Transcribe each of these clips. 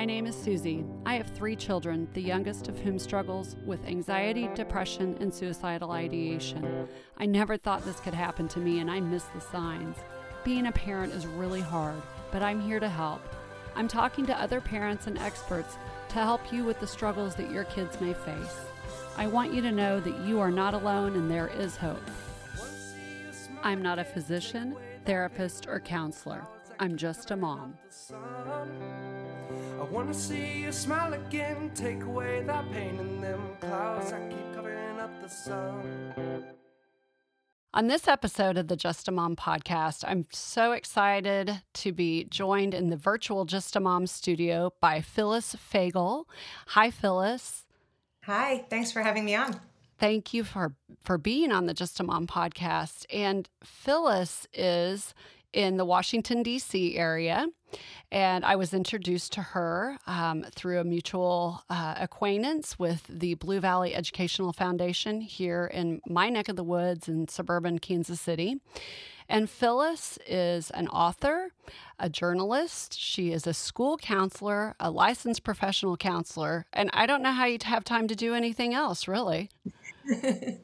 My name is Susie. I have three children, the youngest of whom struggles with anxiety, depression, and suicidal ideation. I never thought this could happen to me, and I miss the signs. Being a parent is really hard, but I'm here to help. I'm talking to other parents and experts to help you with the struggles that your kids may face. I want you to know that you are not alone and there is hope. I'm not a physician, therapist, or counselor. I'm just a mom. I want to see you smile again, take away that pain in them clouds that keep covering up the sun. On this episode of the Just a Mom podcast, I'm so excited to be joined in the virtual Just a Mom studio by Phyllis Fagell. Hi, Phyllis. Hi, thanks for having me on. Thank you for for being on the Just a Mom podcast. And Phyllis is in the Washington, D.C. area. And I was introduced to her um, through a mutual uh, acquaintance with the Blue Valley Educational Foundation here in my neck of the woods in suburban Kansas City. And Phyllis is an author, a journalist. She is a school counselor, a licensed professional counselor. And I don't know how you'd have time to do anything else, really.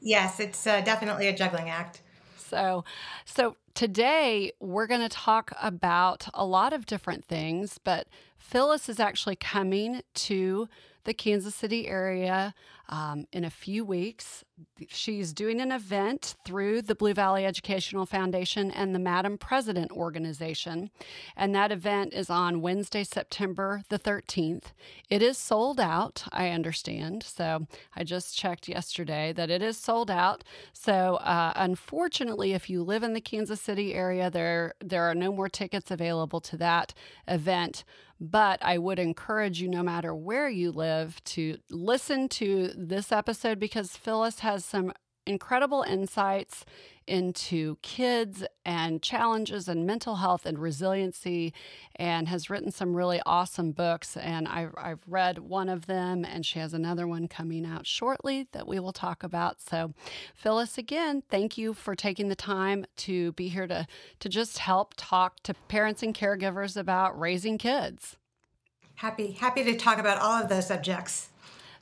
yes, it's uh, definitely a juggling act. So, so today we're going to talk about a lot of different things, but Phyllis is actually coming to the Kansas City area um, in a few weeks. She's doing an event through the Blue Valley Educational Foundation and the Madam President organization. And that event is on Wednesday, September the 13th. It is sold out, I understand. So I just checked yesterday that it is sold out. So uh, unfortunately, if you live in the Kansas City area, there, there are no more tickets available to that event. But I would encourage you, no matter where you live, to listen to this episode because Phyllis has some incredible insights into kids and challenges and mental health and resiliency and has written some really awesome books. And I've, I've read one of them and she has another one coming out shortly that we will talk about. So phyllis again thank you for taking the time to be here to to just help talk to parents and caregivers about raising kids. Happy happy to talk about all of those subjects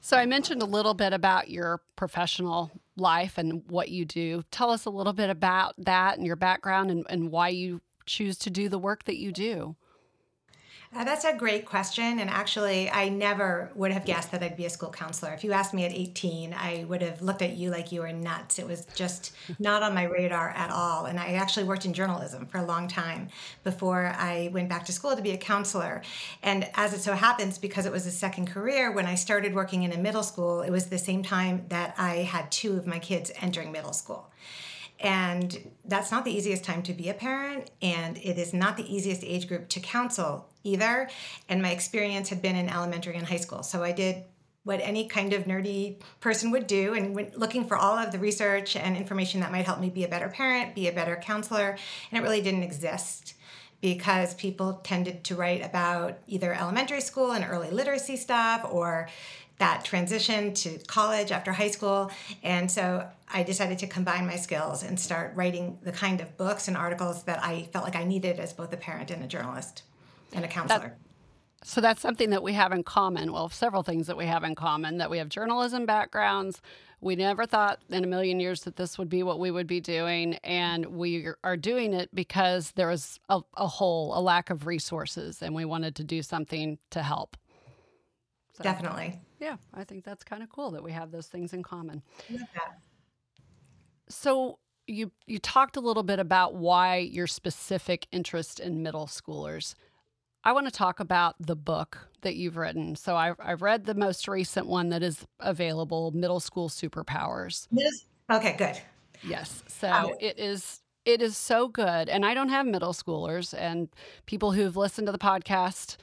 so, I mentioned a little bit about your professional life and what you do. Tell us a little bit about that and your background and, and why you choose to do the work that you do. Uh, that's a great question. And actually, I never would have guessed that I'd be a school counselor. If you asked me at 18, I would have looked at you like you were nuts. It was just not on my radar at all. And I actually worked in journalism for a long time before I went back to school to be a counselor. And as it so happens, because it was a second career, when I started working in a middle school, it was the same time that I had two of my kids entering middle school. And that's not the easiest time to be a parent, and it is not the easiest age group to counsel either. And my experience had been in elementary and high school. So I did what any kind of nerdy person would do and went looking for all of the research and information that might help me be a better parent, be a better counselor, and it really didn't exist because people tended to write about either elementary school and early literacy stuff or that transition to college after high school. And so I decided to combine my skills and start writing the kind of books and articles that I felt like I needed as both a parent and a journalist and a counselor. That, so that's something that we have in common. Well, several things that we have in common that we have journalism backgrounds. We never thought in a million years that this would be what we would be doing. And we are doing it because there was a, a hole, a lack of resources, and we wanted to do something to help. So, Definitely. Yeah, I think that's kind of cool that we have those things in common. Yeah. So you you talked a little bit about why your specific interest in middle schoolers. I want to talk about the book that you've written. So I, I've read the most recent one that is available, Middle School Superpowers. Yes. Okay, good. Yes. So it is it is so good. And I don't have middle schoolers, and people who've listened to the podcast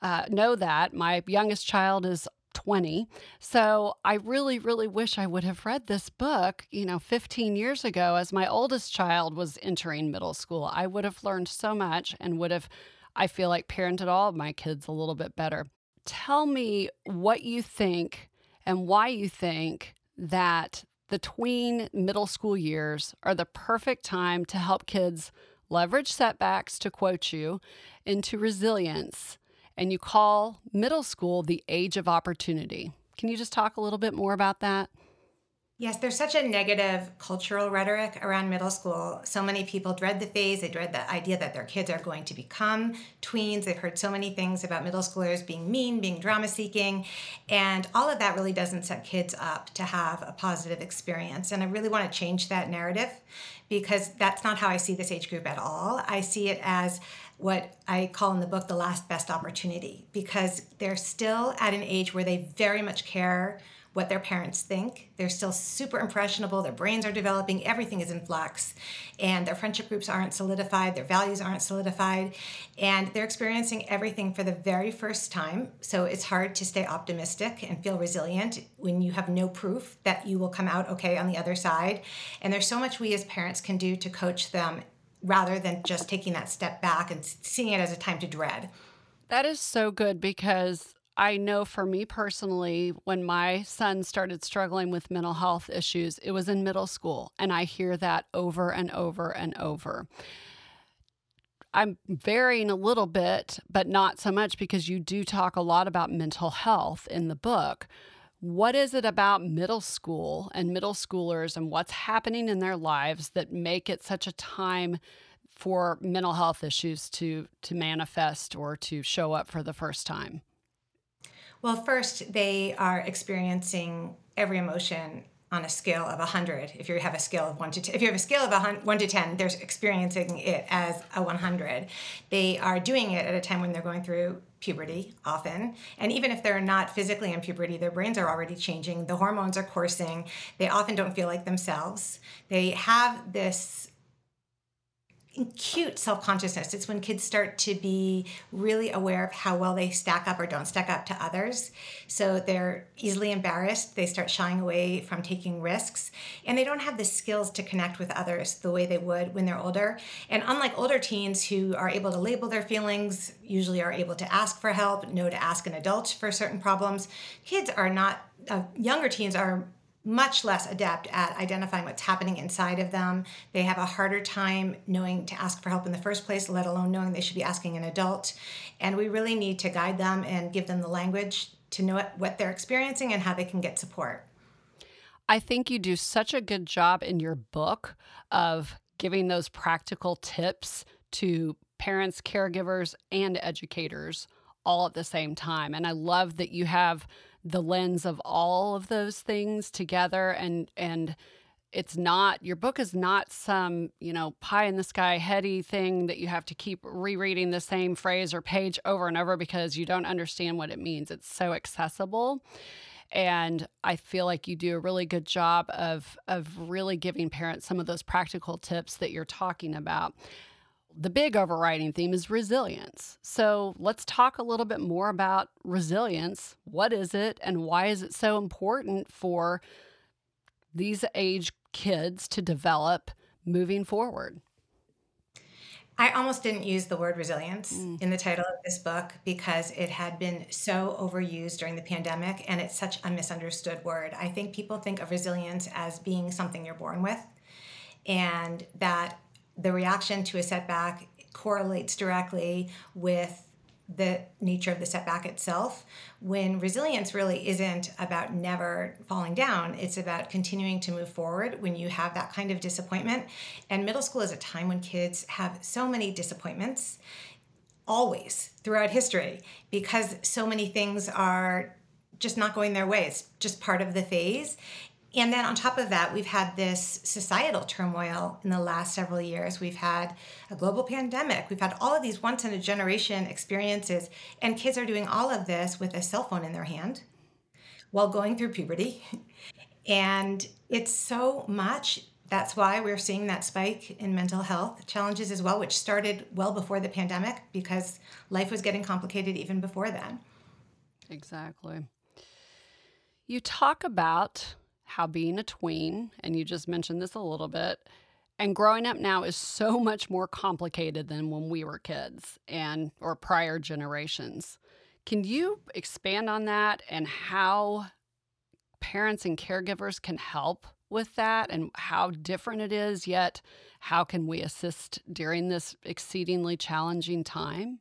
uh, know that. My youngest child is 20. So I really, really wish I would have read this book, you know, 15 years ago as my oldest child was entering middle school. I would have learned so much and would have, I feel like, parented all of my kids a little bit better. Tell me what you think and why you think that the tween middle school years are the perfect time to help kids leverage setbacks, to quote you, into resilience and you call middle school the age of opportunity. Can you just talk a little bit more about that? Yes, there's such a negative cultural rhetoric around middle school. So many people dread the phase. They dread the idea that their kids are going to become tweens. They've heard so many things about middle schoolers being mean, being drama seeking. And all of that really doesn't set kids up to have a positive experience. And I really want to change that narrative because that's not how I see this age group at all. I see it as what I call in the book the last best opportunity because they're still at an age where they very much care what their parents think. They're still super impressionable. Their brains are developing. Everything is in flux. And their friendship groups aren't solidified. Their values aren't solidified. And they're experiencing everything for the very first time. So it's hard to stay optimistic and feel resilient when you have no proof that you will come out okay on the other side. And there's so much we as parents can do to coach them rather than just taking that step back and seeing it as a time to dread. That is so good because I know for me personally, when my son started struggling with mental health issues, it was in middle school. And I hear that over and over and over. I'm varying a little bit, but not so much because you do talk a lot about mental health in the book. What is it about middle school and middle schoolers and what's happening in their lives that make it such a time for mental health issues to to manifest or to show up for the first time? Well, first, they are experiencing every emotion on a scale of 100 if you have a scale of 1 to 10 if you have a scale of 1 to 10 they're experiencing it as a 100 they are doing it at a time when they're going through puberty often and even if they're not physically in puberty their brains are already changing the hormones are coursing they often don't feel like themselves. They have this acute self consciousness. It's when kids start to be really aware of how well they stack up or don't stack up to others. So they're easily embarrassed. They start shying away from taking risks. And they don't have the skills to connect with others the way they would when they're older. And unlike older teens who are able to label their feelings, usually are able to ask for help, know to ask an adult for certain problems, kids are not, uh, younger teens are much less adept at identifying what's happening inside of them. They have a harder time knowing to ask for help in the first place, let alone knowing they should be asking an adult. And we really need to guide them and give them the language to know what they're experiencing and how they can get support. I think you do such a good job in your book of giving those practical tips to parents, caregivers, and educators all at the same time. And I love that you have the lens of all of those things together and and it's not your book is not some you know pie in the sky heady thing that you have to keep rereading the same phrase or page over and over because you don't understand what it means. It's so accessible. And i feel like you do a really good job of of really giving parents some of those practical tips that you're talking about the big overriding theme is resilience. So let's talk a little bit more about resilience. What is it, and why is it so important for these age kids to develop moving forward? I almost didn't use the word resilience mm. in the title of this book because it had been so overused during the pandemic and it's such a misunderstood word. I think people think of resilience as being something you're born with and that the reaction to a setback correlates directly with the nature of the setback itself. When resilience really isn't about never falling down it's about continuing to move forward when you have that kind of disappointment. And middle school is a time when kids have so many disappointments always throughout history because so many things are just not going their way it's just part of the phase and then on top of that, we've had this societal turmoil in the last several years. We've had a global pandemic. We've had all of these once in a generation experiences. And kids are doing all of this with a cell phone in their hand while going through puberty. And it's so much. That's why we're seeing that spike in mental health challenges as well, which started well before the pandemic because life was getting complicated even before then. Exactly. You talk about how being a tween, and you just mentioned this a little bit, and growing up now is so much more complicated than when we were kids and or prior generations. Can you expand on that and how parents and caregivers can help with that and how different it is yet how can we assist during this exceedingly challenging time?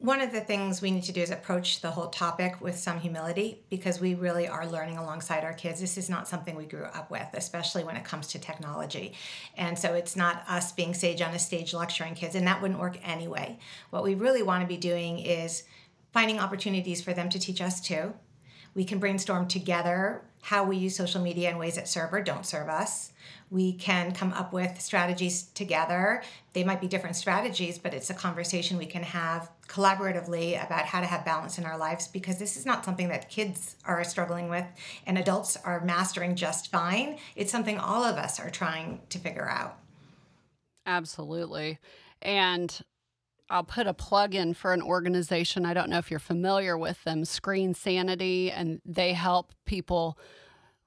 One of the things we need to do is approach the whole topic with some humility because we really are learning alongside our kids. This is not something we grew up with, especially when it comes to technology. And so it's not us being sage on a stage lecturing kids, and that wouldn't work anyway. What we really want to be doing is finding opportunities for them to teach us too. We can brainstorm together how we use social media in ways that serve or don't serve us we can come up with strategies together. They might be different strategies, but it's a conversation we can have collaboratively about how to have balance in our lives because this is not something that kids are struggling with and adults are mastering just fine. It's something all of us are trying to figure out. Absolutely. And I'll put a plug in for an organization. I don't know if you're familiar with them, Screen Sanity, and they help people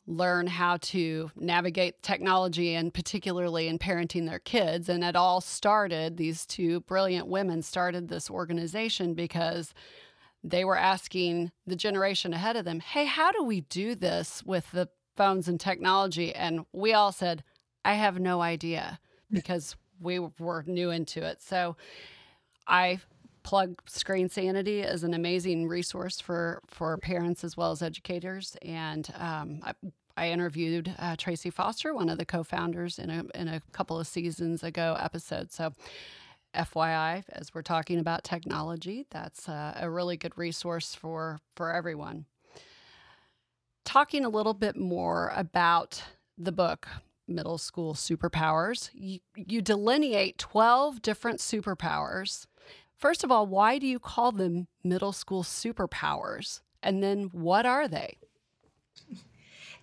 learn how to navigate technology and particularly in parenting their kids. And it all started, these two brilliant women started this organization because they were asking the generation ahead of them, hey, how do we do this with the phones and technology? And we all said, I have no idea because we were new into it. So I plug Screen Sanity as an amazing resource for for parents as well as educators. And um, I, I interviewed uh, Tracy Foster, one of the co-founders, in a in a couple of seasons ago episode. So, FYI, as we're talking about technology, that's uh, a really good resource for for everyone. Talking a little bit more about the book, Middle School Superpowers, you, you delineate 12 different superpowers. First of all, why do you call them middle school superpowers? And then what are they?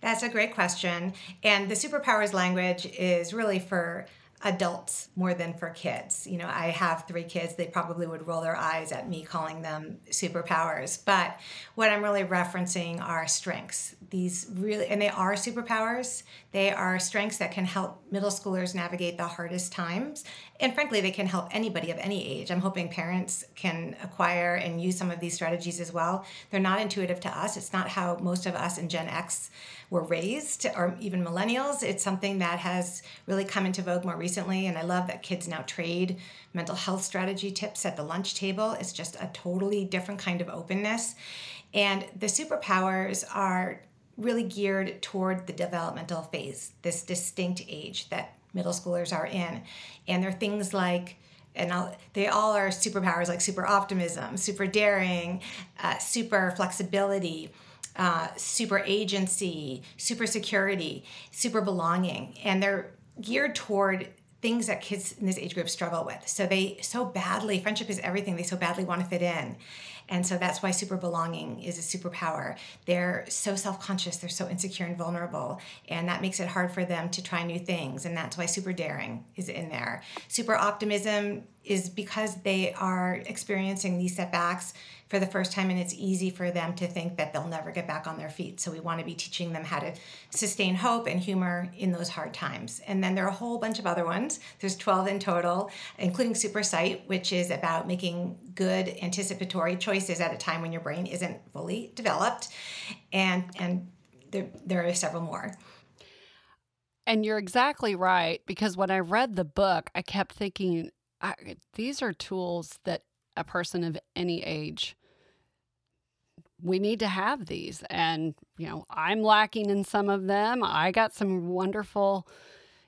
That's a great question. And the superpowers language is really for adults more than for kids. You know, I have three kids, they probably would roll their eyes at me calling them superpowers. But what I'm really referencing are strengths. These really, and they are superpowers. They are strengths that can help middle schoolers navigate the hardest times. And frankly, they can help anybody of any age. I'm hoping parents can acquire and use some of these strategies as well. They're not intuitive to us. It's not how most of us in Gen X were raised, or even millennials. It's something that has really come into vogue more recently. And I love that kids now trade mental health strategy tips at the lunch table. It's just a totally different kind of openness. And the superpowers are really geared toward the developmental phase, this distinct age that middle schoolers are in. And they're things like, and I'll, they all are superpowers like super optimism, super daring, uh, super flexibility, uh, super agency, super security, super belonging. And they're geared toward things that kids in this age group struggle with. So they so badly, friendship is everything, they so badly want to fit in. And so that's why super belonging is a superpower. They're so self conscious, they're so insecure and vulnerable. And that makes it hard for them to try new things. And that's why super daring is in there. Super optimism is because they are experiencing these setbacks for the first time and it's easy for them to think that they'll never get back on their feet. So we want to be teaching them how to sustain hope and humor in those hard times. And then there are a whole bunch of other ones. There's 12 in total, including Super Sight, which is about making good anticipatory choices at a time when your brain isn't fully developed. And and there there are several more. And you're exactly right because when I read the book, I kept thinking I, these are tools that a person of any age we need to have these and you know i'm lacking in some of them i got some wonderful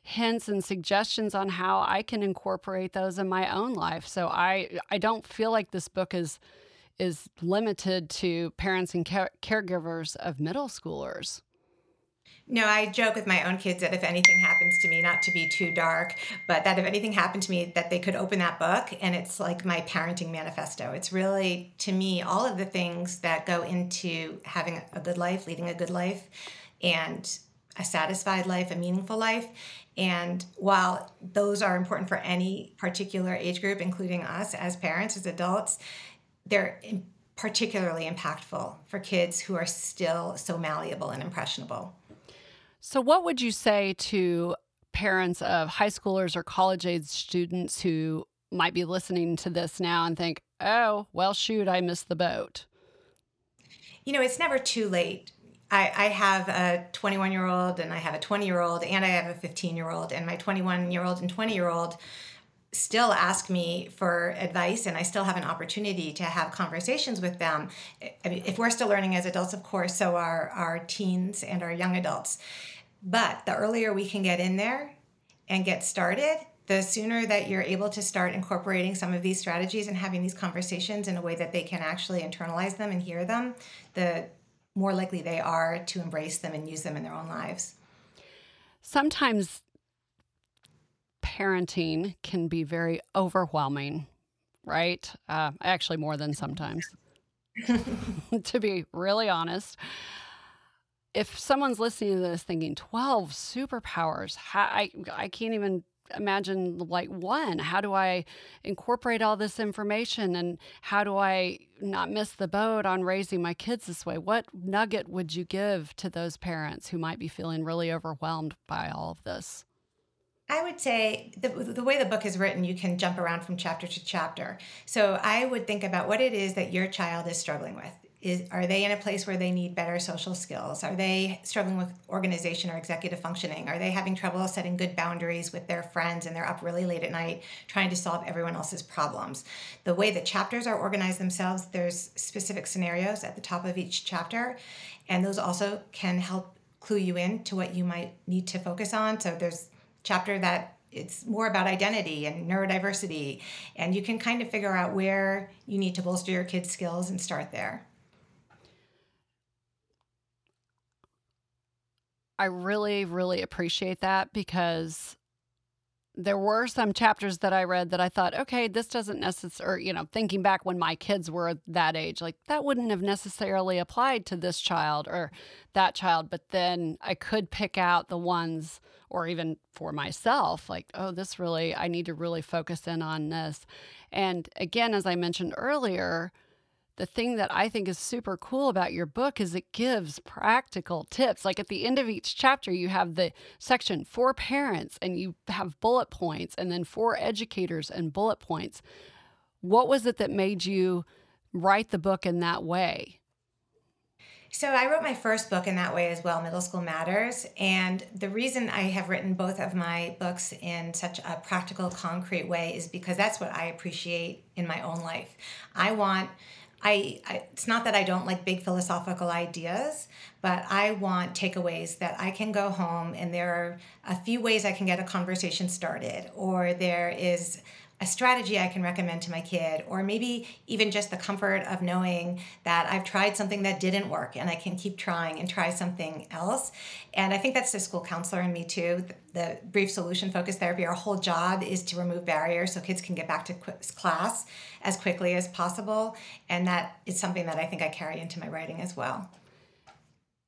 hints and suggestions on how i can incorporate those in my own life so i i don't feel like this book is is limited to parents and care- caregivers of middle schoolers no, I joke with my own kids that if anything happens to me, not to be too dark, but that if anything happened to me, that they could open that book and it's like my parenting manifesto. It's really, to me, all of the things that go into having a good life, leading a good life, and a satisfied life, a meaningful life. And while those are important for any particular age group, including us as parents, as adults, they're particularly impactful for kids who are still so malleable and impressionable. So, what would you say to parents of high schoolers or college age students who might be listening to this now and think, oh, well, shoot, I missed the boat? You know, it's never too late. I, I have a 21 year old and I have a 20 year old and I have a 15 year old, and my 21 year old and 20 year old still ask me for advice and I still have an opportunity to have conversations with them. I mean, if we're still learning as adults, of course, so are our teens and our young adults. But the earlier we can get in there and get started, the sooner that you're able to start incorporating some of these strategies and having these conversations in a way that they can actually internalize them and hear them, the more likely they are to embrace them and use them in their own lives. Sometimes parenting can be very overwhelming, right? Uh, actually, more than sometimes, to be really honest. If someone's listening to this thinking 12 superpowers, how, I, I can't even imagine like one how do i incorporate all this information and how do i not miss the boat on raising my kids this way what nugget would you give to those parents who might be feeling really overwhelmed by all of this I would say the, the way the book is written, you can jump around from chapter to chapter. So I would think about what it is that your child is struggling with. Is, are they in a place where they need better social skills? Are they struggling with organization or executive functioning? Are they having trouble setting good boundaries with their friends and they're up really late at night trying to solve everyone else's problems? The way the chapters are organized themselves, there's specific scenarios at the top of each chapter, and those also can help clue you in to what you might need to focus on. So there's chapter that it's more about identity and neurodiversity and you can kind of figure out where you need to bolster your kids skills and start there. I really really appreciate that because there were some chapters that I read that I thought, okay, this doesn't necessarily, you know, thinking back when my kids were that age, like that wouldn't have necessarily applied to this child or that child. But then I could pick out the ones, or even for myself, like, oh, this really, I need to really focus in on this. And again, as I mentioned earlier, the thing that I think is super cool about your book is it gives practical tips. Like at the end of each chapter, you have the section for parents and you have bullet points, and then for educators and bullet points. What was it that made you write the book in that way? So I wrote my first book in that way as well, Middle School Matters. And the reason I have written both of my books in such a practical, concrete way is because that's what I appreciate in my own life. I want I, I, it's not that I don't like big philosophical ideas, but I want takeaways that I can go home and there are a few ways I can get a conversation started, or there is a strategy I can recommend to my kid, or maybe even just the comfort of knowing that I've tried something that didn't work and I can keep trying and try something else. And I think that's the school counselor in me too. The, brief solution focused therapy, our whole job is to remove barriers so kids can get back to class as quickly as possible. And that is something that I think I carry into my writing as well.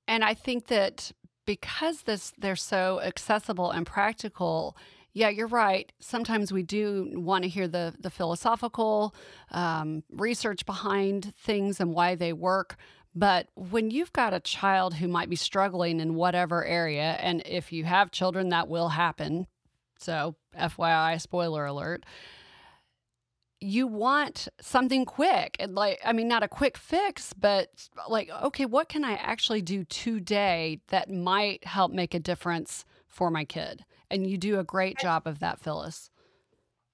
And I think that because this they're so accessible and practical, yeah, you're right. Sometimes we do want to hear the the philosophical um, research behind things and why they work. But when you've got a child who might be struggling in whatever area, and if you have children, that will happen. So, FYI, spoiler alert. You want something quick and like, I mean, not a quick fix, but like, okay, what can I actually do today that might help make a difference for my kid? And you do a great job of that, Phyllis.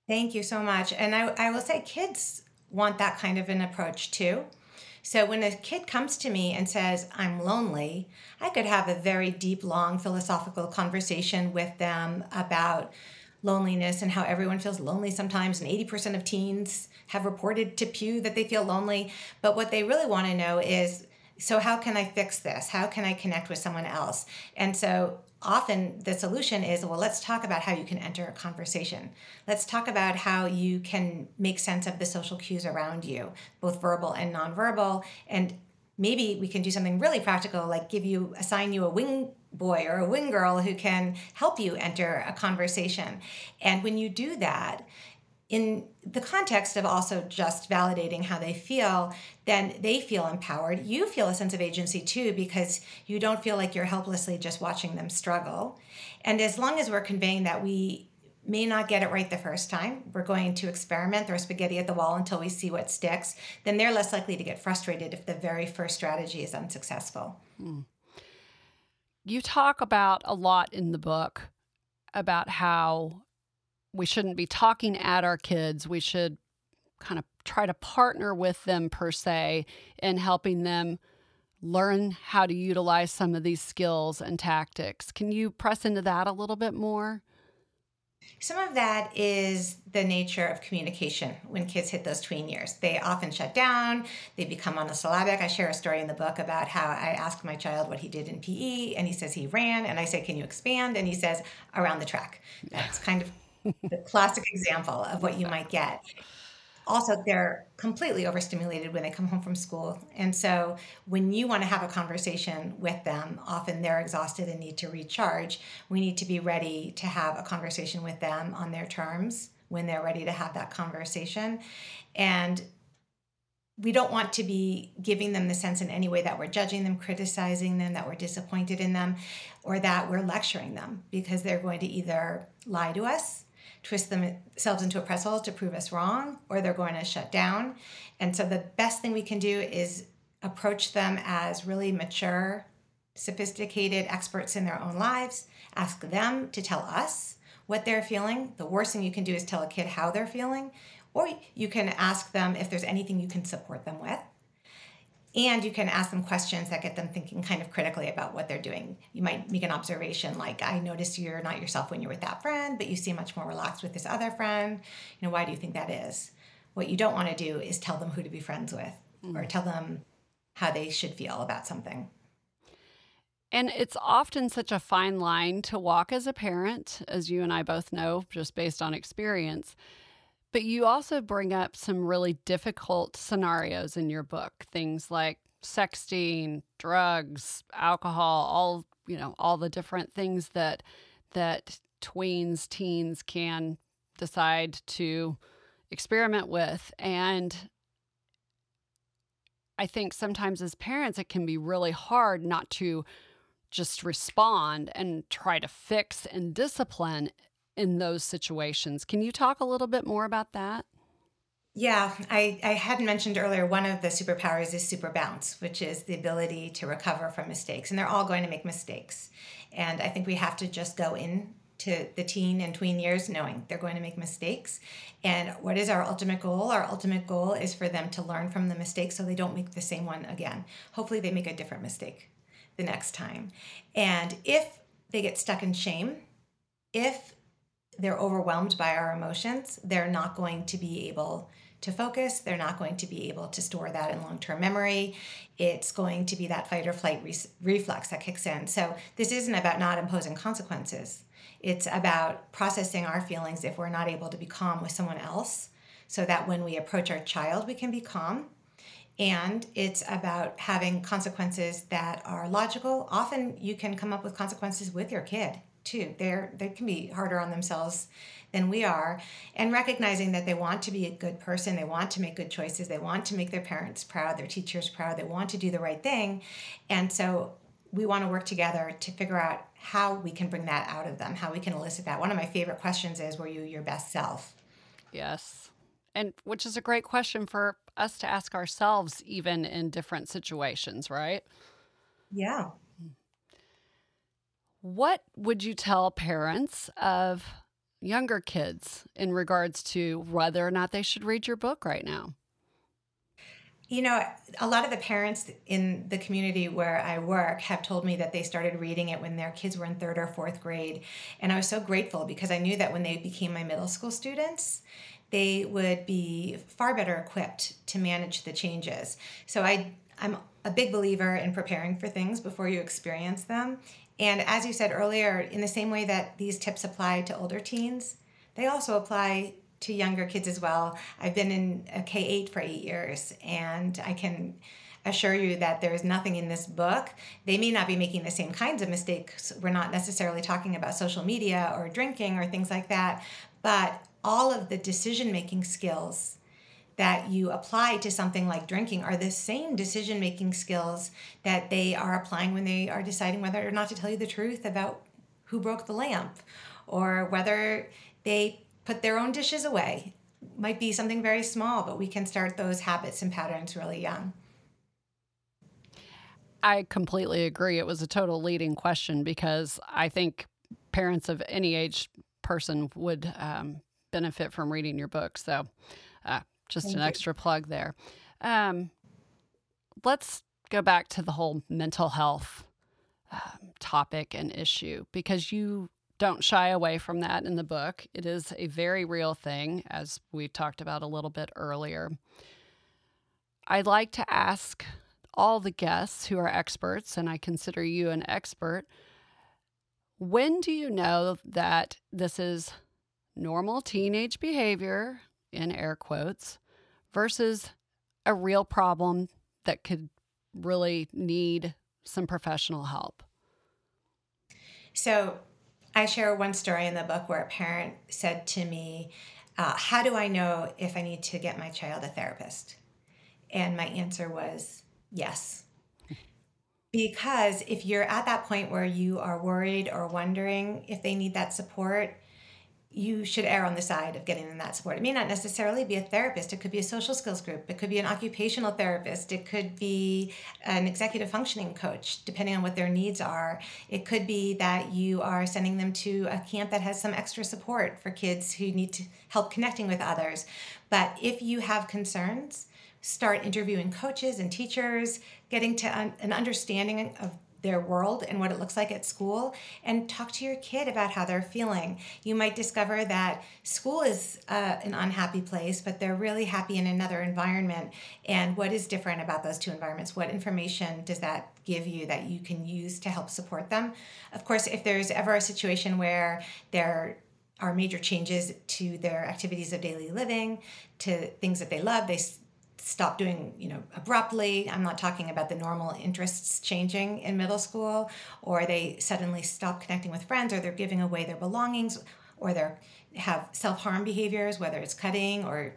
Thank you so much. And I, I will say, kids want that kind of an approach too. So when a kid comes to me and says, I'm lonely, I could have a very deep, long philosophical conversation with them about loneliness and how everyone feels lonely sometimes. And 80% of teens have reported to Pew that they feel lonely. But what they really want to know is so, how can I fix this? How can I connect with someone else? And so, often the solution is well let's talk about how you can enter a conversation let's talk about how you can make sense of the social cues around you both verbal and nonverbal and maybe we can do something really practical like give you assign you a wing boy or a wing girl who can help you enter a conversation and when you do that in the context of also just validating how they feel, then they feel empowered. You feel a sense of agency too because you don't feel like you're helplessly just watching them struggle. And as long as we're conveying that we may not get it right the first time, we're going to experiment, throw spaghetti at the wall until we see what sticks, then they're less likely to get frustrated if the very first strategy is unsuccessful. Hmm. You talk about a lot in the book about how we shouldn't be talking at our kids. We should kind of try to partner with them, per se, in helping them learn how to utilize some of these skills and tactics. Can you press into that a little bit more? Some of that is the nature of communication when kids hit those tween years. They often shut down, they become monosyllabic. I share a story in the book about how I asked my child what he did in PE, and he says he ran, and I say, Can you expand? And he says, Around the track. That's kind of the classic example of what you might get also they're completely overstimulated when they come home from school. And so when you want to have a conversation with them often they're exhausted and need to recharge. We need to be ready to have a conversation with them on their terms when they're ready to have that conversation. And we don't want to be giving them the sense in any way that we're judging them, criticizing them, that we're disappointed in them, or that we're lecturing them because they're going to either lie to us twist themselves into a pretzel to prove us wrong, or they're going to shut down. And so the best thing we can do is approach them as really mature, sophisticated experts in their own lives, ask them to tell us what they're feeling. The worst thing you can do is tell a kid how they're feeling, or you can ask them if there's anything you can support them with and you can ask them questions that get them thinking kind of critically about what they're doing. You might make an observation like, I notice you're not yourself when you're with that friend, but you seem much more relaxed with this other friend. You know, why do you think that is? What you don't want to do is tell them who to be friends with mm. or tell them how they should feel about something. And it's often such a fine line to walk as a parent, as you and I both know, just based on experience. But you also bring up some really difficult scenarios in your book, things like sexting, drugs, alcohol, all, you know, all the different things that that tweens, teens can decide to experiment with. And I think sometimes as parents it can be really hard not to just respond and try to fix and discipline in those situations. Can you talk a little bit more about that? Yeah, I, I had mentioned earlier one of the superpowers is super bounce, which is the ability to recover from mistakes. And they're all going to make mistakes. And I think we have to just go in to the teen and tween years knowing they're going to make mistakes. And what is our ultimate goal? Our ultimate goal is for them to learn from the mistakes so they don't make the same one again. Hopefully, they make a different mistake the next time. And if they get stuck in shame, if they're overwhelmed by our emotions, they're not going to be able to focus. They're not going to be able to store that in long term memory. It's going to be that fight or flight re- reflex that kicks in. So, this isn't about not imposing consequences. It's about processing our feelings if we're not able to be calm with someone else so that when we approach our child, we can be calm. And it's about having consequences that are logical. Often you can come up with consequences with your kid too. They're they can be harder on themselves than we are and recognizing that they want to be a good person, they want to make good choices, they want to make their parents proud, their teachers proud, they want to do the right thing. And so we want to work together to figure out how we can bring that out of them, how we can elicit that. One of my favorite questions is were you your best self? Yes. And which is a great question for us to ask ourselves even in different situations, right? Yeah. What would you tell parents of younger kids in regards to whether or not they should read your book right now? You know, a lot of the parents in the community where I work have told me that they started reading it when their kids were in third or fourth grade. And I was so grateful because I knew that when they became my middle school students, they would be far better equipped to manage the changes. So I I'm a big believer in preparing for things before you experience them. And as you said earlier, in the same way that these tips apply to older teens, they also apply to younger kids as well. I've been in a K 8 for eight years, and I can assure you that there is nothing in this book. They may not be making the same kinds of mistakes. We're not necessarily talking about social media or drinking or things like that, but all of the decision making skills that you apply to something like drinking are the same decision making skills that they are applying when they are deciding whether or not to tell you the truth about who broke the lamp or whether they put their own dishes away. Might be something very small, but we can start those habits and patterns really young. I completely agree. It was a total leading question because I think parents of any age person would um, benefit from reading your book. So, uh, just Thank an you. extra plug there. Um, let's go back to the whole mental health um, topic and issue because you don't shy away from that in the book. It is a very real thing, as we talked about a little bit earlier. I'd like to ask all the guests who are experts, and I consider you an expert. When do you know that this is normal teenage behavior, in air quotes, versus a real problem that could really need some professional help? So, I share one story in the book where a parent said to me, uh, How do I know if I need to get my child a therapist? And my answer was yes. Because if you're at that point where you are worried or wondering if they need that support, you should err on the side of getting them that support. It may not necessarily be a therapist, it could be a social skills group, it could be an occupational therapist, it could be an executive functioning coach, depending on what their needs are. It could be that you are sending them to a camp that has some extra support for kids who need to help connecting with others. But if you have concerns, start interviewing coaches and teachers, getting to an understanding of their world and what it looks like at school and talk to your kid about how they're feeling. You might discover that school is uh, an unhappy place, but they're really happy in another environment. And what is different about those two environments? What information does that give you that you can use to help support them? Of course, if there's ever a situation where there are major changes to their activities of daily living, to things that they love, they stop doing you know abruptly. I'm not talking about the normal interests changing in middle school or they suddenly stop connecting with friends or they're giving away their belongings or they have self-harm behaviors whether it's cutting or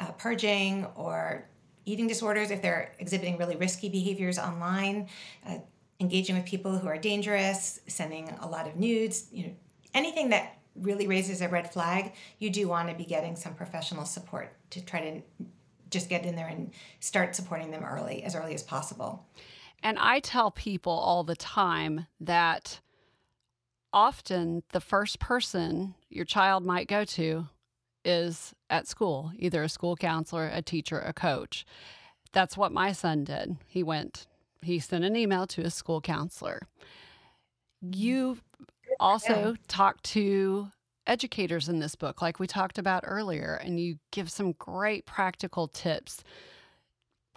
uh, purging or eating disorders if they're exhibiting really risky behaviors online uh, engaging with people who are dangerous sending a lot of nudes you know anything that really raises a red flag you do want to be getting some professional support to try to just get in there and start supporting them early, as early as possible. And I tell people all the time that often the first person your child might go to is at school, either a school counselor, a teacher, a coach. That's what my son did. He went, he sent an email to a school counselor. You also talked to educators in this book, like we talked about earlier, and you give some great practical tips.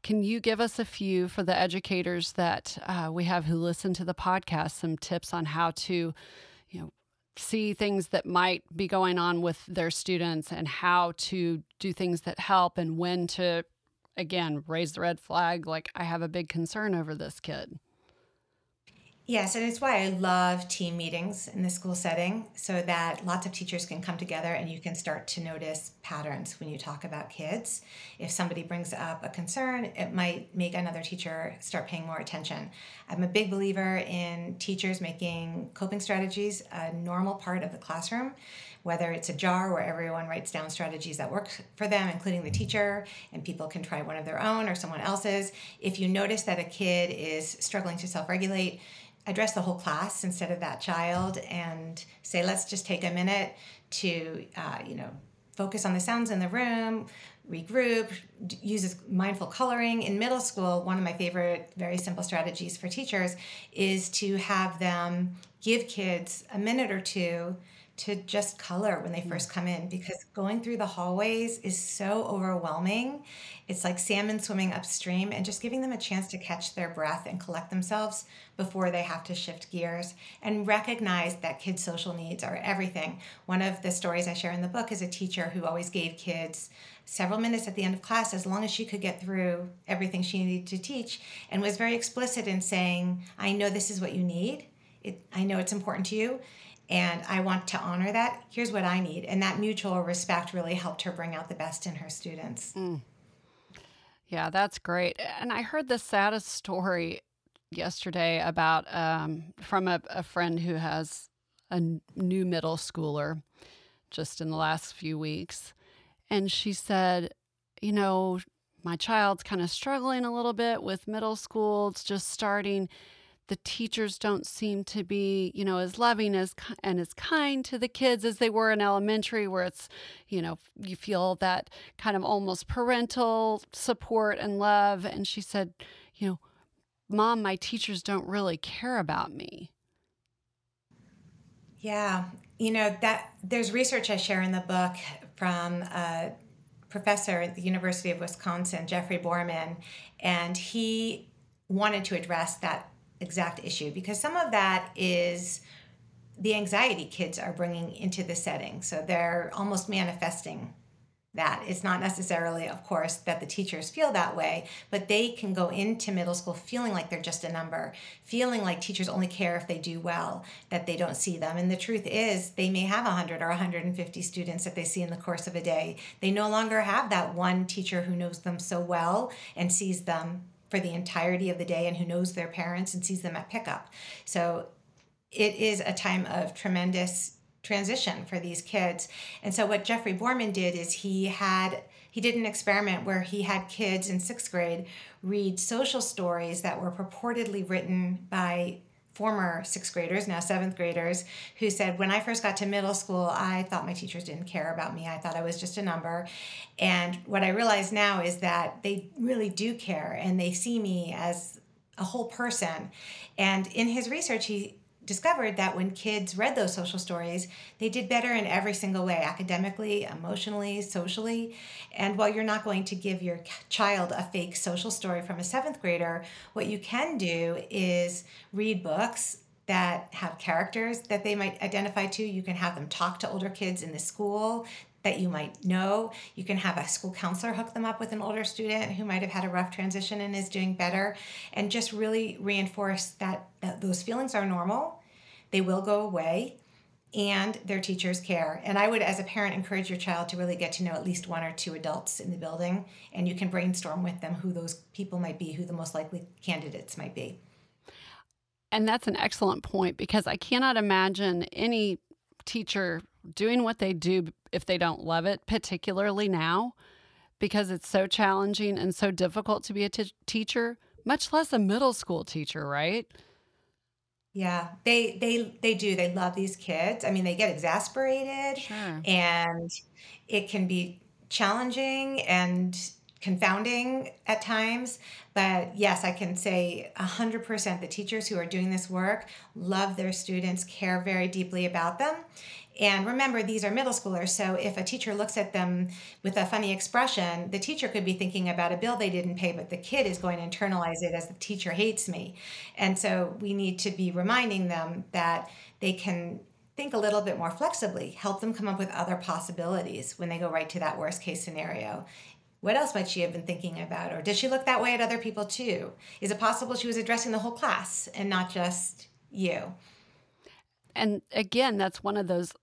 Can you give us a few for the educators that uh, we have who listen to the podcast, some tips on how to, you know, see things that might be going on with their students and how to do things that help and when to, again, raise the red flag like, I have a big concern over this kid? Yes, and it's why I love team meetings in the school setting so that lots of teachers can come together and you can start to notice patterns when you talk about kids. If somebody brings up a concern, it might make another teacher start paying more attention. I'm a big believer in teachers making coping strategies a normal part of the classroom whether it's a jar where everyone writes down strategies that work for them, including the teacher, and people can try one of their own or someone else's. If you notice that a kid is struggling to self regulate, address the whole class instead of that child and say let's just take a minute to uh, you know focus on the sounds in the room regroup uses mindful coloring. In middle school one of my favorite very simple strategies for teachers is to have them give kids a minute or two to just color when they mm. first come in because going through the hallways is so overwhelming. It's like salmon swimming upstream and just giving them a chance to catch their breath and collect themselves before they have to shift gears and recognize that kids' social needs are everything. One of the stories I share in the book is a teacher who always gave kids several minutes at the end of class as long as she could get through everything she needed to teach and was very explicit in saying, I know this is what you need. It, I know it's important to you and I want to honor that. Here's what I need. And that mutual respect really helped her bring out the best in her students. Mm. Yeah, that's great. And I heard the saddest story yesterday about um, from a, a friend who has a new middle schooler just in the last few weeks. And she said, you know, my child's kind of struggling a little bit with middle school. It's just starting the teachers don't seem to be, you know, as loving as and as kind to the kids as they were in elementary, where it's, you know, you feel that kind of almost parental support and love. And she said, you know, mom, my teachers don't really care about me. Yeah, you know that there's research I share in the book from a professor at the University of Wisconsin, Geoffrey Borman and he wanted to address that exact issue because some of that is the anxiety kids are bringing into the setting. So they're almost manifesting that. It's not necessarily, of course, that the teachers feel that way, but they can go into middle school feeling like they're just a number, feeling like teachers only care if they do well, that they don't see them. And the truth is, they may have 100 or 150 students that they see in the course of a day. They no longer have that one teacher who knows them so well and sees them for the entirety of the day and who knows their parents and sees them at pickup. So it is a time of tremendous transition for these kids. And so what Geoffrey Borman did is he had he did an experiment where he had kids in 6th grade read social stories that were purportedly written by former sixth graders, now seventh graders, who said, When I first got to middle school, I thought my teachers didn't care about me. I thought I was just a number. And what I realize now is that they really do care and they see me as a whole person. And in his research, he discovered that when kids read those social stories, they did better in every single way academically, emotionally, socially. And while you're not going to give your child a fake social story from a seventh grader, what you can do is read books that have characters that they might identify to. You can have them talk to older kids in the school that you might know. You can have a school counselor hook them up with an older student who might have had a rough transition and is doing better, and just really reinforce that, that those feelings are normal. They will go away and their teachers care. And I would, as a parent, encourage your child to really get to know at least one or two adults in the building, and you can brainstorm with them who those people might be, who the most likely candidates might be. And that's an excellent point because I cannot imagine any teacher doing what they do if they don't love it, particularly now, because it's so challenging and so difficult to be a t- teacher, much less a middle school teacher, right? Yeah, they they they do. They love these kids. I mean, they get exasperated Sure. and it can be challenging and confounding at times. But yes, I can say 100% the teachers who are doing this work love their students, care very deeply about them. And remember, these are middle schoolers, so if a teacher looks at them with a funny expression, the teacher could be thinking about a bill they didn't pay, but the kid is going to internalize it as the teacher hates me. And so we need to be reminding them that they can think a little bit more flexibly, help them come up with other possibilities when they go right to that worst case scenario. What else might she have been thinking about? Or did she look that way at other people too? Is it possible she was addressing the whole class and not just you? And again, that's one of those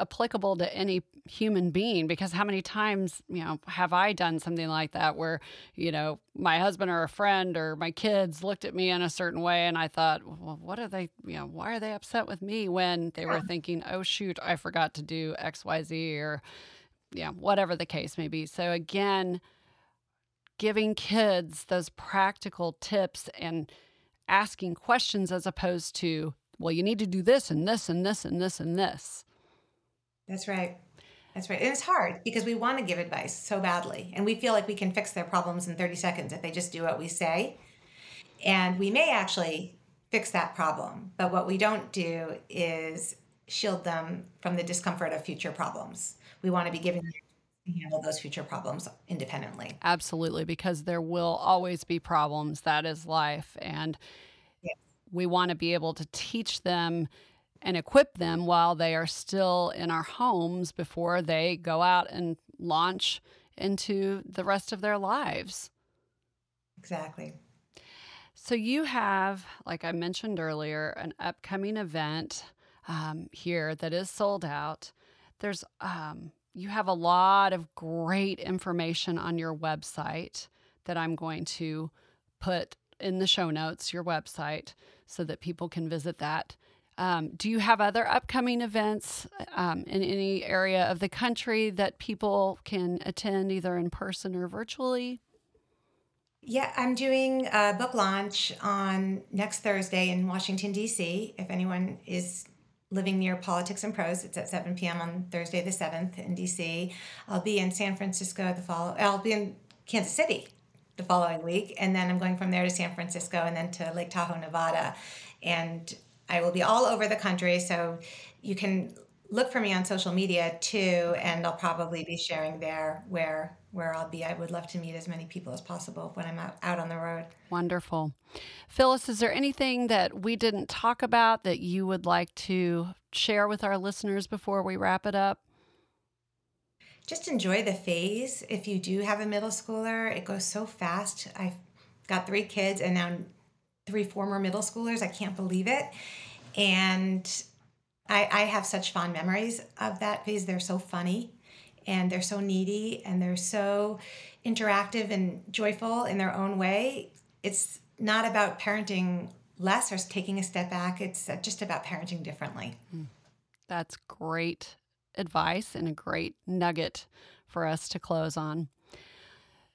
applicable to any human being because how many times you know have i done something like that where you know my husband or a friend or my kids looked at me in a certain way and i thought well what are they you know why are they upset with me when they were thinking oh shoot i forgot to do xyz or yeah whatever the case may be. So again giving kids those practical tips and asking questions as opposed to well you need to do this and this and this and this and this That's right. That's right. And it's hard because we want to give advice so badly. And we feel like we can fix their problems in 30 seconds if they just do what we say. And we may actually fix that problem. But what we don't do is shield them from the discomfort of future problems. We want to be giving them to handle those future problems independently. Absolutely, because there will always be problems. That is life. And Yes. we want to be able to teach them and equip them while they are still in our homes before they go out and launch into the rest of their lives. Exactly. So, you have, like I mentioned earlier, an upcoming event um, here that is sold out. There's, um, you have a lot of great information on your website that I'm going to put in the show notes, your website, so that people can visit that. Um, do you have other upcoming events um, in any area of the country that people can attend either in person or virtually? Yeah, I'm doing a book launch on next Thursday in Washington, D.C. If anyone is living near Politics and Prose, it's at 7 p.m. on Thursday the 7th in D.C. I'll be in San Francisco the follow. I'll be in Kansas City the following week, and then I'm going from there to San Francisco and then to Lake Tahoe, Nevada, and I will be all over the country. So you can look for me on social media too, and I'll probably be sharing there where where I'll be. I would love to meet as many people as possible when I'm out, out on the road. Wonderful. Phyllis, is there anything that we didn't talk about that you would like to share with our listeners before we wrap it up? Just enjoy the phase. If you do have a middle schooler, it goes so fast. I've got three kids and now three former middle schoolers. I can't believe it. And I, I have such fond memories of that phase. They're so funny and they're so needy and they're so interactive and joyful in their own way. It's not about parenting less or taking a step back, it's just about parenting differently. Hmm. That's great advice and a great nugget for us to close on.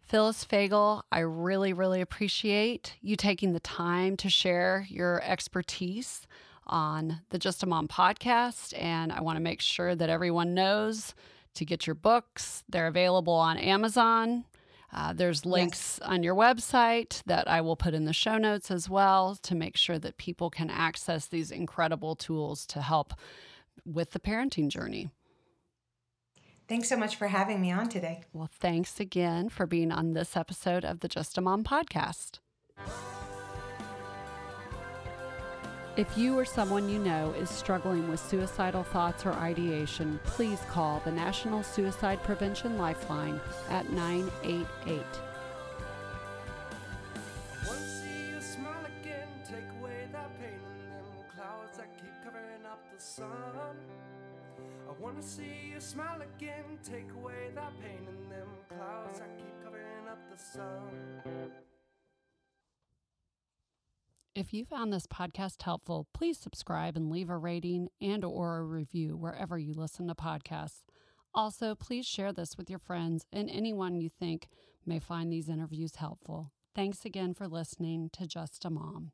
Phyllis Fagell, I really, really appreciate you taking the time to share your expertise on the Just a Mom podcast. And I want to make sure that everyone knows to get your books. They're available on Amazon. Uh, there's links yes. on your website that I will put in the show notes as well to make sure that people can access these incredible tools to help with the parenting journey. Thanks so much for having me on today. Well, thanks again for being on this episode of the Just a Mom podcast. If you or someone you know is struggling with suicidal thoughts or ideation, please call the National Suicide Prevention Lifeline at 988. I wanna see smile again, take away that pain in them clouds that keep covering up the sun. If you found this podcast helpful, please subscribe and leave a rating and or a review wherever you listen to podcasts. Also, please share this with your friends and anyone you think may find these interviews helpful. Thanks again for listening to Just a Mom.